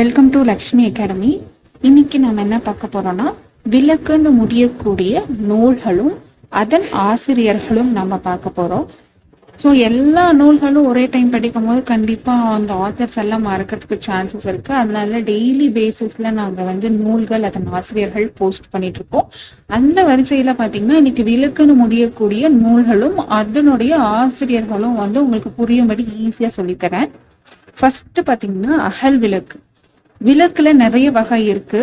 Welcome to Lakshmi academy இன்னைக்கு நம்ம என்ன பார்க்க போறோம்னா விளக்குன்னு முடியக்கூடிய நூல்களும் அதன் ஆசிரியர்களும் நம்ம பார்க்க போறோம். ஸோ எல்லா நூல்களும் ஒரே டைம் படிக்கும் போது கண்டிப்பாக அந்த ஆத்தர்ஸ் எல்லாம் மறக்கிறதுக்கு சான்சஸ் இருக்கு. அதனால டெய்லி பேசிஸ்ல நாங்கள் வந்து நூல்கள் அதன் ஆசிரியர்கள் போஸ்ட் பண்ணிட்டு இருக்கோம் அந்த வரிசையில பார்த்தீங்கன்னா இன்னைக்கு விளக்குன்னு முடியக்கூடிய நூல்களும் அதனுடைய ஆசிரியர்களும் வந்து உங்களுக்கு புரியும்படி ஈஸியாக சொல்லித்தரேன். ஃபர்ஸ்ட் பார்த்தீங்கன்னா அகல் விளக்கு. விளக்குல நிறைய வகை இருக்கு.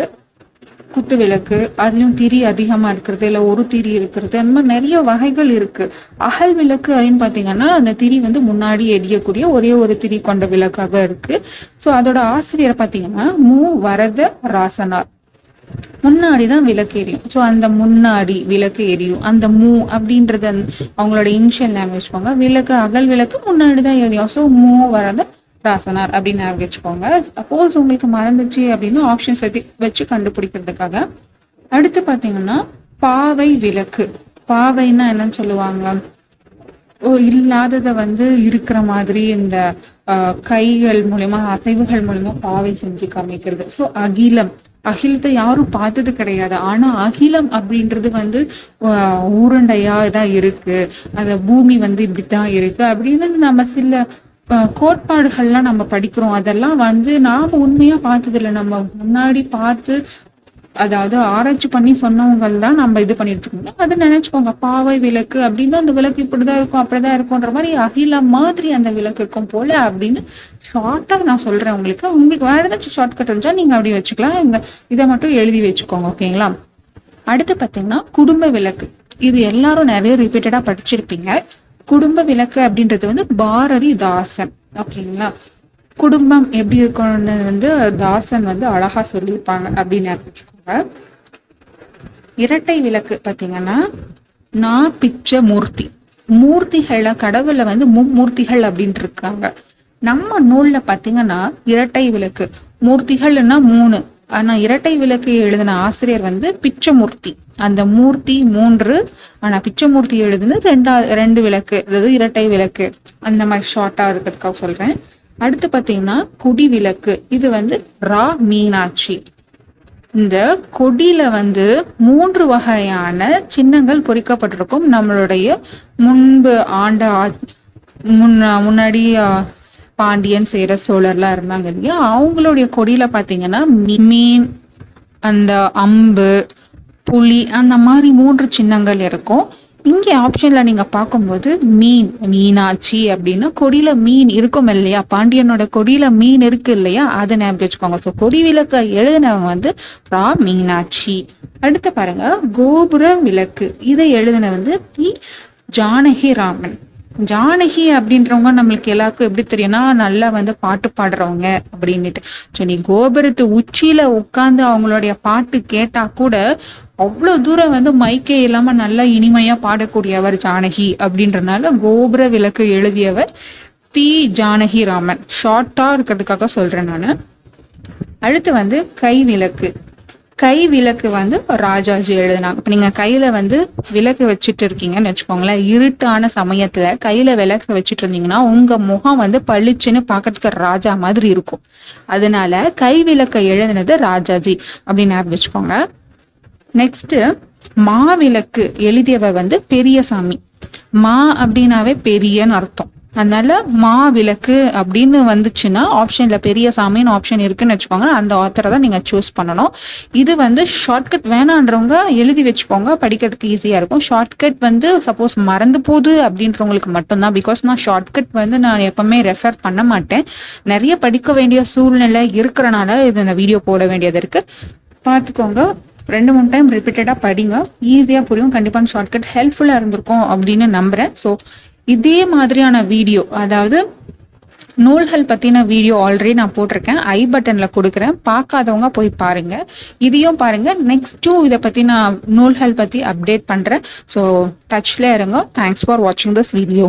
குத்து விளக்கு அதுலயும் திரி அதிகமா இருக்கிறது இல்ல ஒரு திரி இருக்கிறது அந்த மாதிரி நிறைய வகைகள் இருக்கு. அகல் விளக்கு அப்படின்னு பாத்தீங்கன்னா அந்த திரி வந்து முன்னாடி எரியக்கூடிய ஒரே ஒரு திரி கொண்ட விளக்காக இருக்கு. சோ அதோட ஆசிரியர் பாத்தீங்கன்னா மு. வரத ராசனார். முன்னாடிதான் விளக்கு எரியும். ஸோ அந்த முன்னாடி விளக்கு எரியும். அந்த மூ அப்படின்றது அவங்களோட இனிஷியல் நேம் வச்சுக்கோங்க. விளக்கு அகல் விளக்கு முன்னாடி தான் எரியும். ஸோ மூ. வரத ராசனார் அப்படின்னு ஞாபகம் வச்சுக்கோங்க சப்போஸ் உங்களுக்கு மறந்துச்சு அப்படின்னா ஆப்ஷன்ஸ் வச்சு கண்டுபிடிக்கிறதுக்காக. அடுத்து பாத்தீங்கன்னா பாவை விளக்கு. பாவைன்னா என்னன்னு சொல்லுவாங்க? ஓ இல்லாததை வந்து இருக்கிற மாதிரி இந்த ஆஹ், கைகள் மூலியமா அசைவுகள் மூலியமா பாவை செஞ்சு காமிக்கிறது. ஸோ அகிலம். அகிலத்தை யாரும் பார்த்தது கிடையாது. ஆனா அகிலம் அப்படின்றது வந்து உருண்டையா தான் இருக்கு. அந்த பூமி வந்து இப்படித்தான் இருக்கு. அப்படின்னு நம்ம சில கோட்பாடுகள்லாம் நம்ம படிக்கிறோம். அதெல்லாம் வந்து நாம உண்மையா பார்த்தது இல்லை நம்ம முன்னாடி பார்த்து அதாவது ஆராய்ச்சி பண்ணி சொன்னவங்க தான் நம்ம இது பண்ணிட்டு இருக்கோம். அதை நினைச்சுக்கோங்க. பாவை விளக்கு அப்படின்னா அந்த விளக்கு இப்படிதான் இருக்கும் அப்படிதான் இருக்கும்ன்ற மாதிரி அகில மாதிரி அந்த விளக்கு இருக்கும் போல அப்படின்னு ஷார்ட்டா நான் சொல்றேன் உங்களுக்கு. உங்களுக்கு வேற ஏதாச்சும் ஷார்ட்கட் இருந்தா நீங்க அப்படி வச்சுக்கலாம். இந்த இதை மட்டும் எழுதி வச்சுக்கோங்க ஓகேங்களா? அடுத்து பாத்தீங்கன்னா குடும்ப விளக்கு. இது எல்லாரும் நிறைய ரிப்பீட்டடா படிச்சிருப்பீங்க. குடும்ப விளக்கு அப்படின்றது வந்து பாரதிதாசன் ஓகேங்களா? குடும்பம் எப்படி இருக்கணும்னு வந்து தாசன் வந்து அழகா சொல்லியிருப்பாங்க அப்படின்னு வச்சுக்கோங்க. இரட்டை விளக்கு பாத்தீங்கன்னா நான் பிச்ச மூர்த்தி. மூர்த்திகள்ல கடவுள்ல வந்து மும்மூர்த்திகள் அப்படின்ட்டு இருக்காங்க. நம்ம நூல்ல பாத்தீங்கன்னா இரட்டை விளக்கு. மூர்த்திகள்னா மூணு. ஆனால் இரட்டை விளக்கு எழுதின ஆசிரியர் வந்து பிச்சமூர்த்தி. அந்த மூர்த்தி மூன்று ஆனால் பிச்சமூர்த்தி எழுதுனது ரெண்டா ரெண்டு விளக்கு அதாவது இரட்டை விளக்கு. அந்த மாதிரி ஷார்ட்டாக இருக்கிறதுக்காக சொல்றேன். அடுத்து பாத்தீங்கன்னா குடி விளக்கு. இது வந்து ரா மீனாட்சி. இந்த கொடியில வந்து மூன்று வகையான சின்னங்கள் பொறிக்கப்பட்டிருக்கும். நம்மளுடைய முன்பு ஆண்ட ஆ- முன்ன முன்னாடி பாண்டியன் சேர சோழர்லாம் இருந்தாங்க இல்லையா? அவங்களுடைய கொடியில பாத்தீங்கன்னா மீன் அந்த அம்பு புலி அந்த மாதிரி மூன்று சின்னங்கள் இருக்கும். இங்கே ஆப்ஷன்ல நீங்க பார்க்கும்போது மீன் மீனாட்சி அப்படின்னா கொடியில மீன் இருக்கும் இல்லையா? பாண்டியனோட கொடியில மீன் இருக்கு இல்லையா? அதை ஞாபகம் வச்சுக்கோங்க. ஸோ கொடி விளக்க எழுதினவங்க வந்து ரா மீனாட்சி. அடுத்து பாருங்க கோபுர விளக்கு. இதை எழுதின வந்து தி ஜானகி ராமன். ஜானகி அப்படின்றவங்க நம்மளுக்கு எல்லாருக்கும் எப்படி தெரியும்னா நல்லா வந்து பாட்டு பாடுறவங்க அப்படின்னுட்டு. ஸோ நீ கோபுரத்து உச்சியில உட்கார்ந்து அவங்களுடைய பாட்டு கேட்டா கூட அவ்வளோ தூரம் வந்து மைக்கே இல்லாமல் நல்லா இனிமையாக பாடக்கூடியவர் ஜானகி அப்படின்றனால கோபுர விளக்கு எழுதியவர் தி ஜானகி ராமன். ஷார்ட்டாக இருக்கிறதுக்காக சொல்கிறேன் நான். அடுத்து வந்து கை விளக்கு. கை விளக்கு வந்து ராஜாஜி எழுதினாங்க. இப்போ நீங்கள் கையில் வந்து விளக்கு வச்சுட்டு இருக்கீங்கன்னு வச்சுக்கோங்களேன் இருட்டான சமயத்தில் கையில் விளக்கு வச்சுட்டு இருந்தீங்கன்னா உங்கள் முகம் வந்து பளிச்சுன்னு பார்க்கறதுக்கு ராஜா மாதிரி இருக்கும். அதனால கை விளக்கை எழுதினது ராஜாஜி அப்படின்னு வச்சுக்கோங்க. நெக்ஸ்ட்டு மாவிளக்கு எழுதியவர் வந்து பெரியசாமி. மா அப்படின்னாவே பெரியன்னு அர்த்தம். அதனால மா விளக்கு அப்படின்னு வந்துச்சுன்னா ஆப்ஷன்ல பெரியசாமின்னு ஆப்ஷன் இருக்குன்னு வச்சுக்கோங்க. அந்த ஆத்தரை தான் நீங்க சூஸ் பண்ணணும். இது வந்து ஷார்ட்கட் வேணான்றவங்க எழுதி வச்சுக்கோங்க. படிக்கிறதுக்கு ஈஸியா இருக்கும். ஷார்ட்கட் வந்து சப்போஸ் மறந்து போகுது அப்படின்றவங்களுக்கு மட்டும்தான். பிகாஸ் நான் ஷார்ட்கட் வந்து நான் எப்பவுமே ரெஃபர் பண்ண மாட்டேன். நிறைய படிக்க வேண்டிய சூழ்நிலை இருக்கிறனால இது இந்த வீடியோ போட வேண்டியது இருக்கு. பார்த்துக்கோங்க. ரெண்டு மூணு டைம் ரிப்பீட்டடாக படிங்க. ஈஸியாக புரியும். கண்டிப்பாக அந்த ஷார்ட்கட் ஹெல்ப்ஃபுல்லாக இருந்திருக்கும் அப்படின்னு நம்புகிறேன் ஸோ இதே மாதிரியான வீடியோ அதாவது நூல்கள் பற்றின வீடியோ ஆல்ரெடி நான் போட்டிருக்கேன். ஐ பட்டனில் கொடுக்குறேன். பார்க்காதவங்க போய் பாருங்கள் இதையும் பாருங்கள் நெக்ஸ்ட்டும் இதை பற்றி நான் நூல்கள் பற்றி அப்டேட் பண்ணுறேன் ஸோ டச்சில் இருங்க. தேங்க்ஸ் ஃபார் வாட்சிங் திஸ் வீடியோ